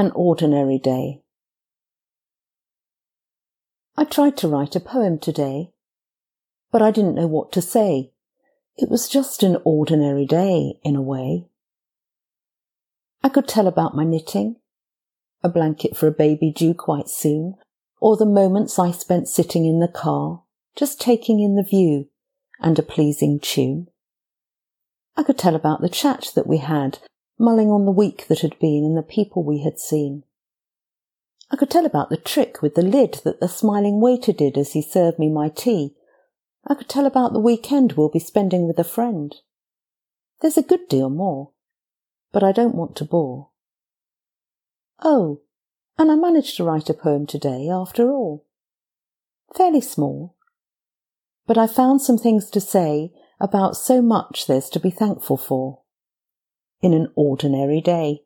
An ordinary day. I tried to write a poem today, but I didn't know what to say. It was just an ordinary day, in a way. I could tell about my knitting, a blanket for a baby due quite soon, or the moments I spent sitting in the car, just taking in the view and a pleasing tune. I could tell about the chat that we had, mulling on the week that had been and the people we had seen. I could tell about the trick with the lid that the smiling waiter did as he served me my tea. I could tell about the weekend we'll be spending with a friend. There's a good deal more, but I don't want to bore. Oh, and I managed to write a poem today after all. Fairly small, but I found some things to say about so much there's to be thankful for in an ordinary day.